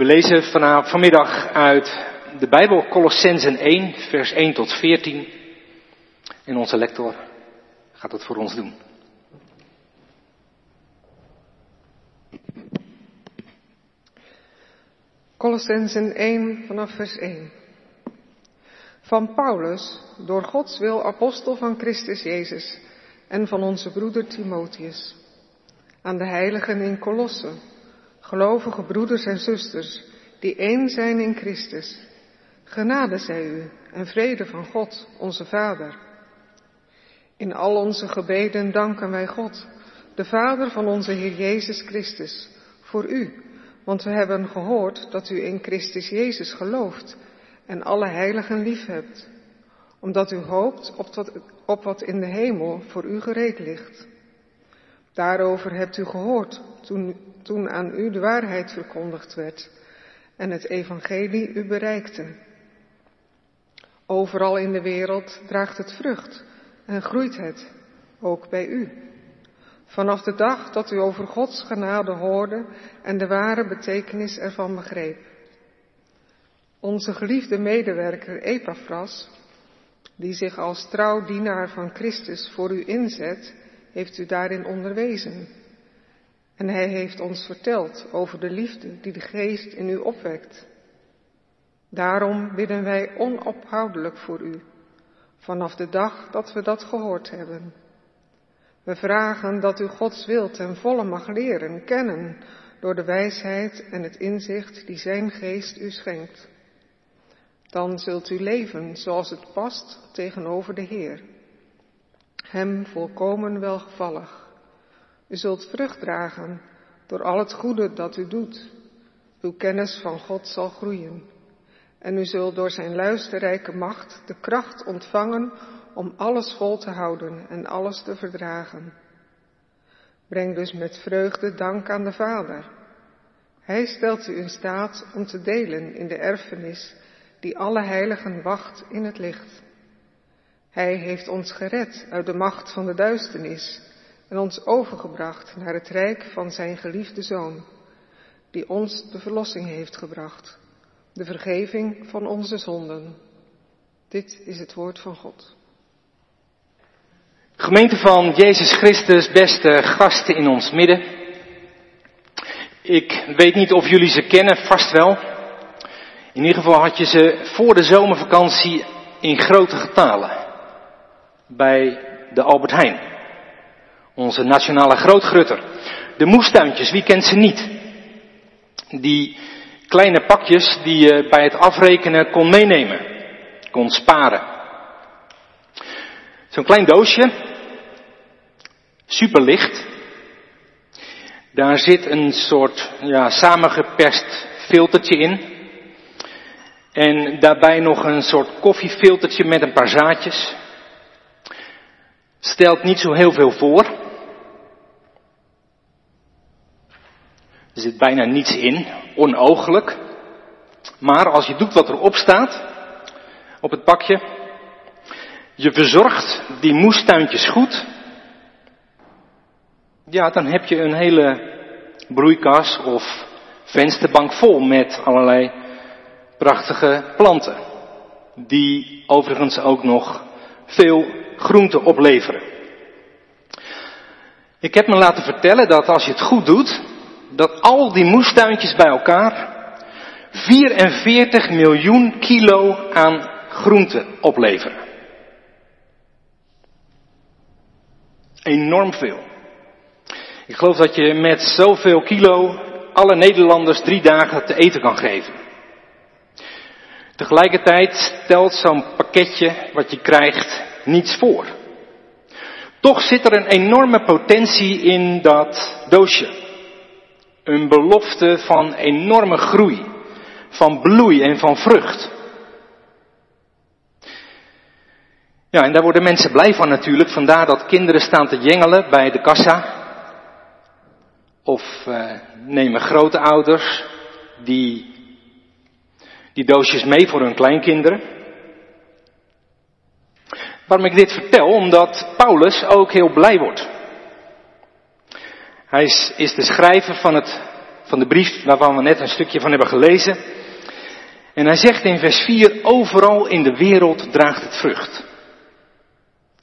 We lezen vanmiddag uit de Bijbel Colossensen 1, vers 1 tot 14. En onze lector gaat het voor ons doen. Colossensen 1 vanaf vers 1. Van Paulus, door Gods wil apostel van Christus Jezus en van onze broeder Timotheus. Aan de heiligen in Colosse, gelovige broeders en zusters, die één zijn in Christus. Genade zij u en vrede van God, onze Vader. In al onze gebeden danken wij God, de Vader van onze Heer Jezus Christus, voor u, want we hebben gehoord dat u in Christus Jezus gelooft en alle heiligen lief hebt, omdat u hoopt op wat, op wat in de hemel voor u gereed ligt. Daarover hebt u gehoord toen, toen aan u de waarheid verkondigd werd en het evangelie u bereikte. Overal in de wereld draagt het vrucht en groeit het, ook bij u. Vanaf de dag dat u over Gods genade hoorde en de ware betekenis ervan begreep. Onze geliefde medewerker Epaphras, die zich als trouw dienaar van Christus voor u inzet, heeft u daarin onderwezen. En hij heeft ons verteld over de liefde die de geest in u opwekt. Daarom bidden wij onophoudelijk voor u, vanaf de dag dat we dat gehoord hebben. We vragen dat u Gods wil ten volle mag leren, kennen, door de wijsheid en het inzicht die Zijn geest u schenkt. Dan zult u leven zoals het past tegenover de Heer. Hem volkomen welgevallig. U zult vrucht dragen door al het goede dat u doet. Uw kennis van God zal groeien. En u zult door zijn luisterrijke macht de kracht ontvangen om alles vol te houden en alles te verdragen. Breng dus met vreugde dank aan de Vader. Hij stelt u in staat om te delen in de erfenis die alle heiligen wacht in het licht. Hij heeft ons gered uit de macht van de duisternis en ons overgebracht naar het rijk van zijn geliefde Zoon, die ons de verlossing heeft gebracht, de vergeving van onze zonden. Dit is het woord van God. Gemeente van Jezus Christus, beste gasten in ons midden. Ik weet niet of jullie ze kennen, vast wel. In ieder geval had je ze voor de zomervakantie in grote getalen. Bij de Albert Heijn. Onze nationale grootgrutter. De moestuintjes, wie kent ze niet? Die kleine pakjes die je bij het afrekenen kon meenemen. Kon sparen. Zo'n klein doosje. Superlicht. Daar zit een soort ja, samengeperst filtertje in. En daarbij nog een soort koffiefiltertje met een paar zaadjes. Stelt niet zo heel veel voor. Er zit bijna niets in, onooglijk. Maar als je doet wat erop staat, op het pakje, je verzorgt die moestuintjes goed, ja, dan heb je een hele broeikas of vensterbank vol met allerlei prachtige planten. Die overigens ook nog veel groente opleveren. Ik heb me laten vertellen dat als je het goed doet, dat al die moestuintjes bij elkaar 44 miljoen kilo aan groente opleveren. Enorm veel. Ik geloof dat je met zoveel kilo alle Nederlanders drie dagen te eten kan geven. Tegelijkertijd stelt zo'n pakketje wat je krijgt niets voor. Toch zit er een enorme potentie in dat doosje. Een belofte van enorme groei, van bloei en van vrucht. Ja, en daar worden mensen blij van natuurlijk. Vandaar dat kinderen staan te jengelen bij de kassa. Of uh, nemen grote ouders die, die doosjes mee voor hun kleinkinderen. Waarom ik dit vertel? Omdat Paulus ook heel blij wordt. Hij is, de schrijver van het van de brief waarvan we net een stukje van hebben gelezen. En hij zegt in vers 4, overal in de wereld draagt het vrucht.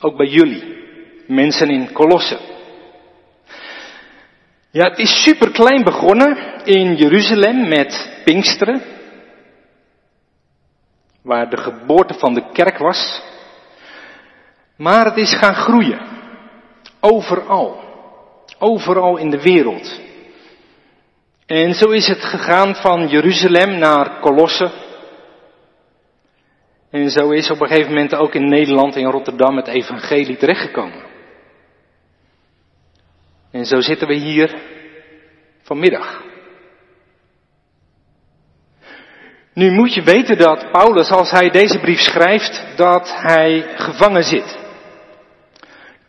Ook bij jullie, mensen in Kolossen. Ja, het is super klein begonnen in Jeruzalem met Pinksteren, waar de geboorte van de kerk was. Maar het is gaan groeien. Overal. Overal in de wereld. En zo is het gegaan van Jeruzalem naar Colosse. En zo is op een gegeven moment ook in Nederland, in Rotterdam, het evangelie terechtgekomen. En zo zitten we hier vanmiddag. Nu moet je weten dat Paulus, als hij deze brief schrijft, dat hij gevangen zit.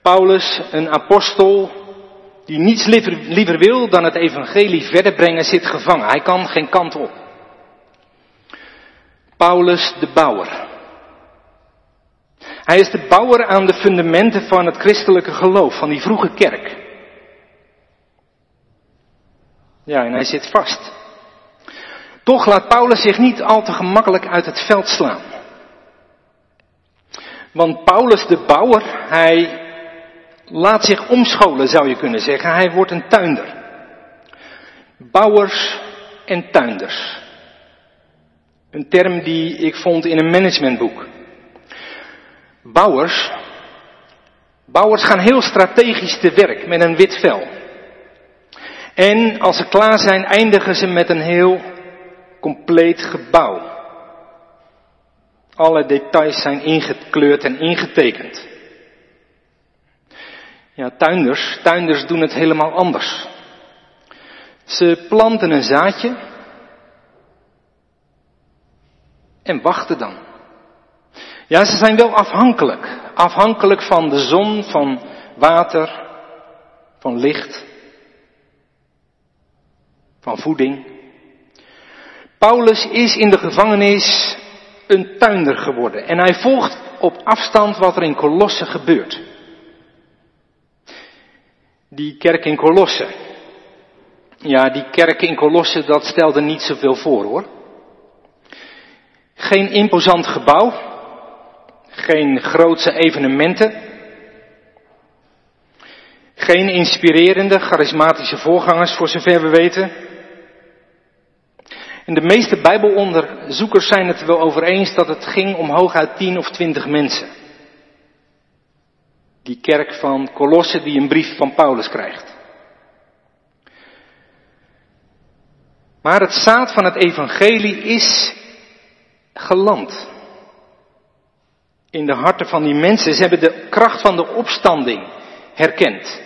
Paulus, een apostel, die niets liever, wil dan het evangelie verder brengen, zit gevangen. Hij kan geen kant op. Paulus de bouwer. Hij is de bouwer aan de fundamenten van het christelijke geloof, van die vroege kerk. Ja, en hij zit vast. Toch laat Paulus zich niet al te gemakkelijk uit het veld slaan. Want Paulus de bouwer, hij laat zich omscholen zou je kunnen zeggen. Hij wordt een tuinder. Bouwers en tuinders. Een term die ik vond in een managementboek. Bouwers, bouwers gaan heel strategisch te werk met een wit vel. En als ze klaar zijn, eindigen ze met een heel compleet gebouw. Alle details zijn ingekleurd en ingetekend. Ja, tuinders, tuinders doen het helemaal anders. Ze planten een zaadje en wachten dan. Ja, ze zijn wel afhankelijk. Afhankelijk van de zon, van water, van licht, van voeding. Paulus is in de gevangenis een tuinder geworden en hij volgt op afstand wat er in Colosse gebeurt. Die kerk in Colosse. Ja, die kerk in Colosse, dat stelde niet zoveel voor hoor. Geen imposant gebouw. Geen grootse evenementen. Geen inspirerende, charismatische voorgangers voor zover we weten. En de meeste Bijbelonderzoekers zijn het er wel over eens dat het ging om hooguit 10 of 20 mensen. Die kerk van Colosse die een brief van Paulus krijgt. Maar het zaad van het evangelie is geland. In de harten van die mensen. Ze hebben de kracht van de opstanding herkend.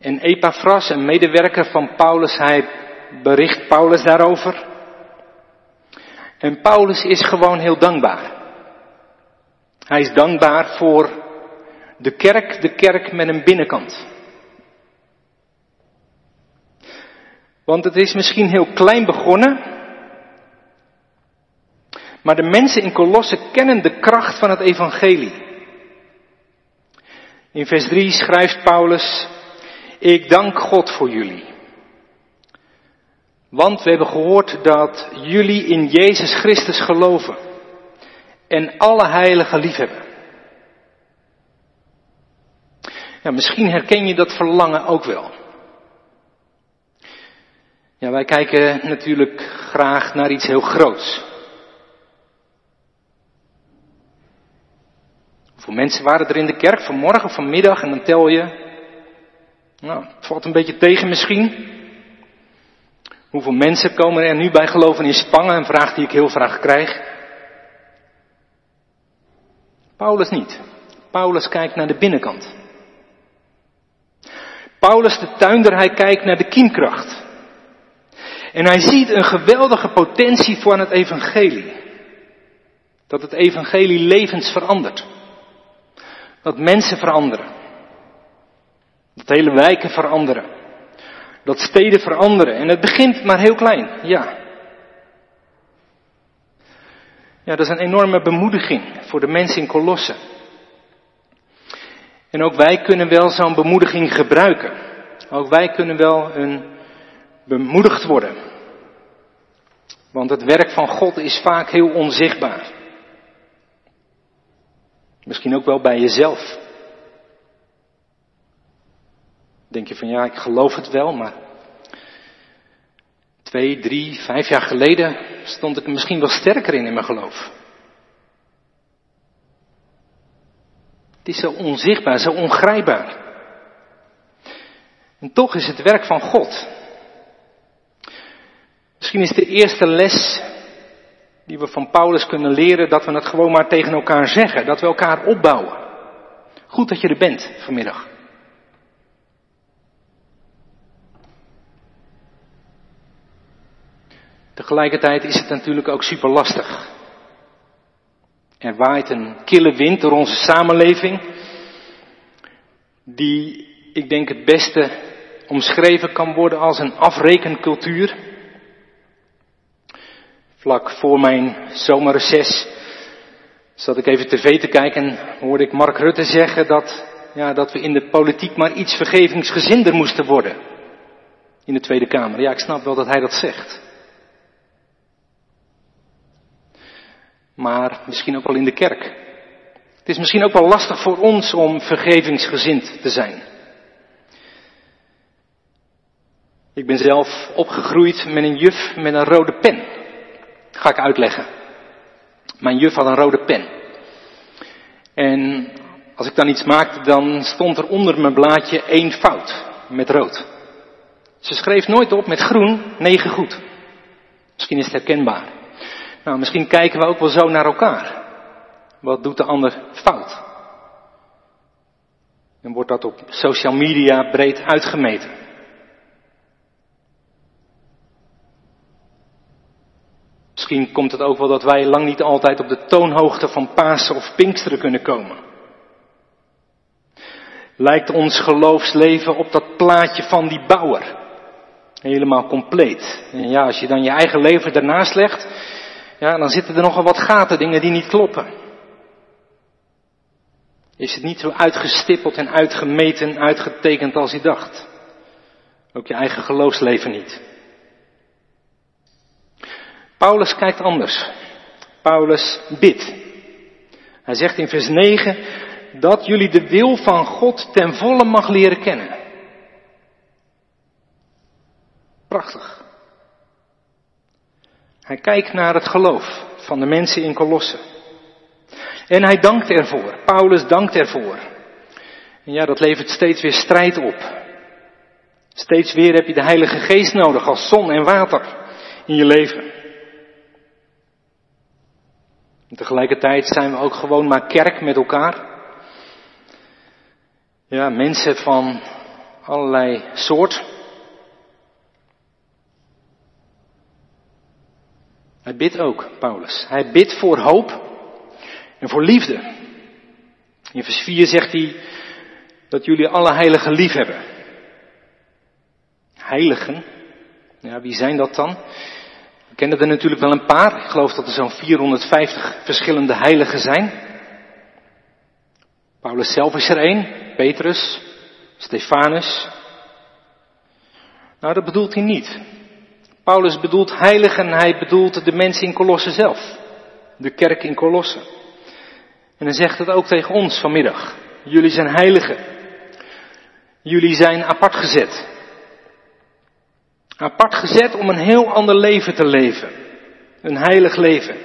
En Epaphras, een medewerker van Paulus, hij bericht Paulus daarover. En Paulus is gewoon heel dankbaar. Hij is dankbaar voor de kerk, de kerk met een binnenkant. Want het is misschien heel klein begonnen, maar de mensen in Colosse kennen de kracht van het evangelie. In vers 3 schrijft Paulus, ik dank God voor jullie. Want we hebben gehoord dat jullie in Jezus Christus geloven en alle heiligen liefhebben. Ja, misschien herken je dat verlangen ook wel. Ja, wij kijken natuurlijk graag naar iets heel groots. Hoeveel mensen waren er in de kerk vanmorgen, vanmiddag en dan tel je. Nou, het valt een beetje tegen misschien. Hoeveel mensen komen er nu bij geloven in Spangen? Een vraag die ik heel graag krijg. Paulus niet. Paulus kijkt naar de binnenkant. Paulus de tuinder, hij kijkt naar de kiemkracht. En hij ziet een geweldige potentie voor het evangelie. Dat het evangelie levens verandert. Dat mensen veranderen. Dat hele wijken veranderen. Dat steden veranderen. En het begint maar heel klein, ja. Ja, dat is een enorme bemoediging voor de mensen in Kolossen. En ook wij kunnen wel zo'n bemoediging gebruiken. Ook wij kunnen wel een bemoedigd worden. Want het werk van God is vaak heel onzichtbaar. Misschien ook wel bij jezelf. Denk je van ja, ik geloof het wel, maar twee, drie, vijf jaar geleden stond ik misschien wel sterker in in mijn geloof. Het is zo onzichtbaar, zo ongrijpbaar. En toch is het werk van God. Misschien is de eerste les die we van Paulus kunnen leren dat we het gewoon maar tegen elkaar zeggen, dat we elkaar opbouwen. Goed dat je er bent vanmiddag. Tegelijkertijd is het natuurlijk ook super lastig. Er waait een kille wind door onze samenleving, die ik denk het beste omschreven kan worden als een afrekencultuur. Vlak voor mijn zomerreces zat ik even tv te kijken en hoorde ik Mark Rutte zeggen dat, ja, dat we in de politiek maar iets vergevingsgezinder moesten worden. In de Tweede Kamer. Ja, ik snap wel dat hij dat zegt. Maar misschien ook wel in de kerk. Het is misschien ook wel lastig voor ons om vergevingsgezind te zijn. Ik ben zelf opgegroeid met een juf met een rode pen. ga ik uitleggen. Mijn juf had een rode pen. En als ik dan iets maakte, dan stond er onder mijn blaadje één fout met rood. Ze schreef nooit op met groen, negen goed. Misschien is het herkenbaar. Nou, misschien kijken we ook wel zo naar elkaar. Wat doet de ander fout? En wordt dat op social media breed uitgemeten. Misschien komt het ook wel dat wij lang niet altijd op de toonhoogte van Pasen of Pinksteren kunnen komen. Lijkt ons geloofsleven op dat plaatje van die bouwer. Helemaal compleet. En ja, als je dan je eigen leven ernaast legt, ja, dan zitten er nogal wat gaten, dingen die niet kloppen. Is het niet zo uitgestippeld en uitgemeten, uitgetekend als je dacht? Ook je eigen geloofsleven niet. Paulus kijkt anders. Paulus bidt. Hij zegt in vers 9 dat jullie de wil van God ten volle mag leren kennen. Prachtig. Hij kijkt naar het geloof van de mensen in Kolossen. En hij dankt ervoor. Paulus dankt ervoor. En ja, dat levert steeds weer strijd op. Steeds weer heb je de Heilige Geest nodig als zon en water in je leven. En tegelijkertijd zijn we ook gewoon maar kerk met elkaar. Ja, mensen van allerlei soort. Hij bidt ook, Paulus. Hij bidt voor hoop en voor liefde. In vers 4 zegt hij dat jullie alle heiligen lief hebben. Heiligen? Ja, wie zijn dat dan? We kennen er natuurlijk wel een paar. Ik geloof dat er zo'n 450 verschillende heiligen zijn. Paulus zelf is er één. Petrus, Stefanus. Nou, dat bedoelt hij niet. Paulus bedoelt heiligen, hij bedoelt de mensen in Kolossen zelf. De kerk in Kolossen. En hij zegt het ook tegen ons vanmiddag. Jullie zijn heiligen. Jullie zijn apart gezet. Apart gezet om een heel ander leven te leven. Een heilig leven.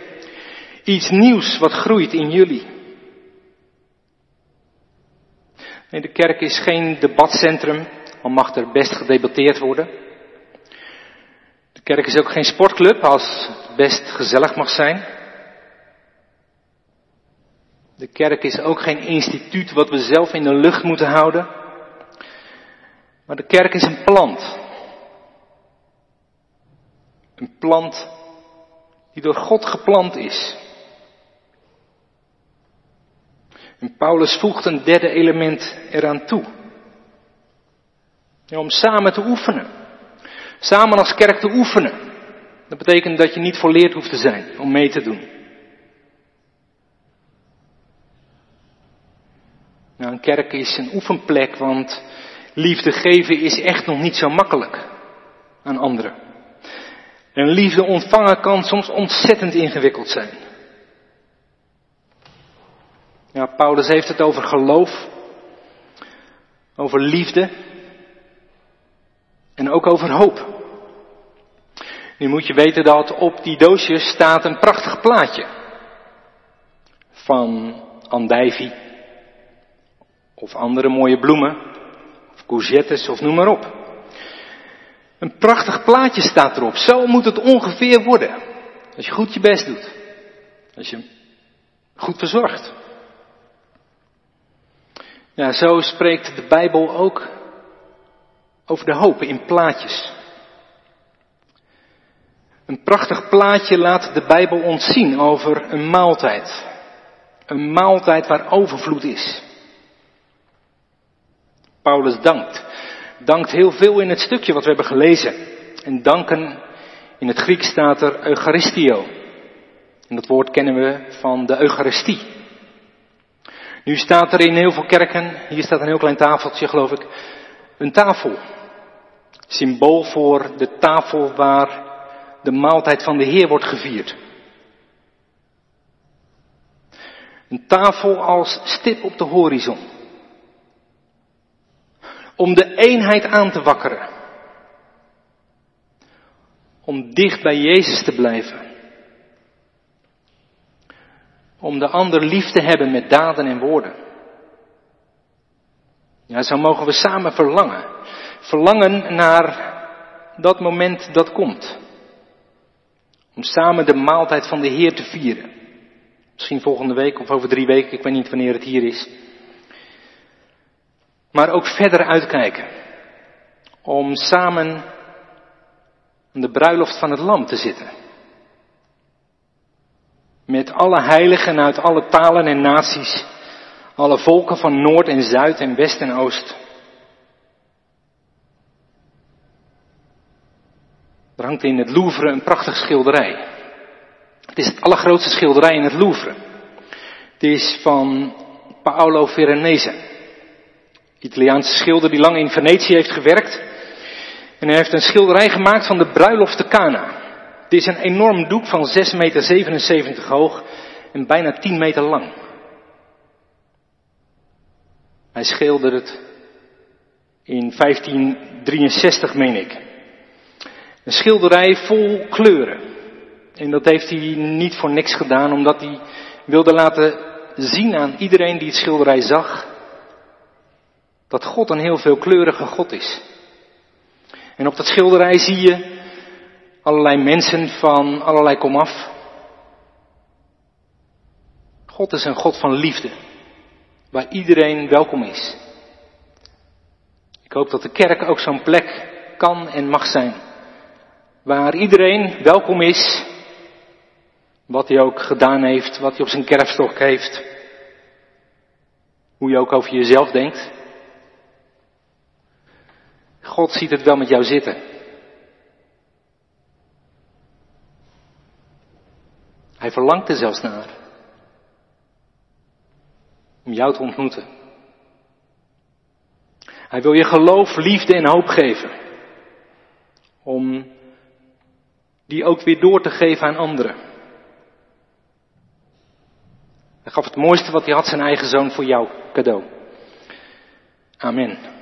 Iets nieuws wat groeit in jullie. Nee, de kerk is geen debatcentrum, al mag er best gedebatteerd worden. Kerk is ook geen sportclub als het best gezellig mag zijn. De kerk is ook geen instituut wat we zelf in de lucht moeten houden. Maar de kerk is een plant. Een plant die door God geplant is. En Paulus voegt een derde element eraan toe. om samen te oefenen. Samen als kerk te oefenen. Dat betekent dat je niet volleerd hoeft te zijn om mee te doen. Nou, een kerk is een oefenplek, want Liefde geven is echt nog niet zo makkelijk aan anderen. En liefde ontvangen kan soms ontzettend ingewikkeld zijn. Ja, Paulus heeft het over geloof, over liefde en ook over hoop. Nu moet je weten dat op die doosjes staat een prachtig plaatje van andijvie of andere mooie bloemen of courgettes of noem maar op. Een prachtig plaatje staat erop. Zo moet het ongeveer worden. Als je goed je best doet. Als je goed verzorgt. Ja, zo spreekt de Bijbel ook over de hoop in plaatjes. Een prachtig plaatje laat de Bijbel ons zien over een maaltijd. Een maaltijd waar overvloed is. Paulus dankt. Dankt heel veel in het stukje wat we hebben gelezen. En danken, in het Grieks staat er Eucharistio. En dat woord kennen we van de Eucharistie. Nu staat er in heel veel kerken, hier staat een heel klein tafeltje geloof ik, een tafel. Symbool voor de tafel waar de maaltijd van de Heer wordt gevierd. Een tafel als stip op de horizon. Om de eenheid aan te wakkeren. Om dicht bij Jezus te blijven. Om de ander lief te hebben met daden en woorden. Ja, zo mogen we samen verlangen. Verlangen naar dat moment dat komt. Om samen de maaltijd van de Heer te vieren. Misschien volgende week of over drie weken, ik weet niet wanneer het hier is. Maar ook verder uitkijken. Om samen aan de bruiloft van het Lam te zitten. Met alle heiligen uit alle talen en naties. Alle volken van Noord en Zuid en West en Oost. Er hangt in het Louvre een prachtig schilderij. Het is het allergrootste schilderij in het Louvre. Het is van Paolo Veronese. Italiaanse schilder die lang in Venetië heeft gewerkt. En hij heeft een schilderij gemaakt van de bruiloft te Cana. Het is een enorm doek van 6,77 meter hoog en bijna 10 meter lang. Hij schilderde het in 1563, meen ik. Een schilderij vol kleuren. En dat heeft hij niet voor niks gedaan, omdat hij wilde laten zien aan iedereen die het schilderij zag, dat God een heel veelkleurige God is. En op dat schilderij zie je allerlei mensen van allerlei komaf. God is een God van liefde, waar iedereen welkom is. Ik hoop dat de kerk ook zo'n plek kan en mag zijn waar iedereen welkom is, wat hij ook gedaan heeft, wat hij op zijn kerfstok heeft, hoe je ook over jezelf denkt. God ziet het wel met jou zitten. Hij verlangt er zelfs naar. Om jou te ontmoeten. Hij wil je geloof, liefde en hoop geven. Om die ook weer door te geven aan anderen. Hij gaf het mooiste wat hij had, zijn eigen zoon, voor jou cadeau. Amen.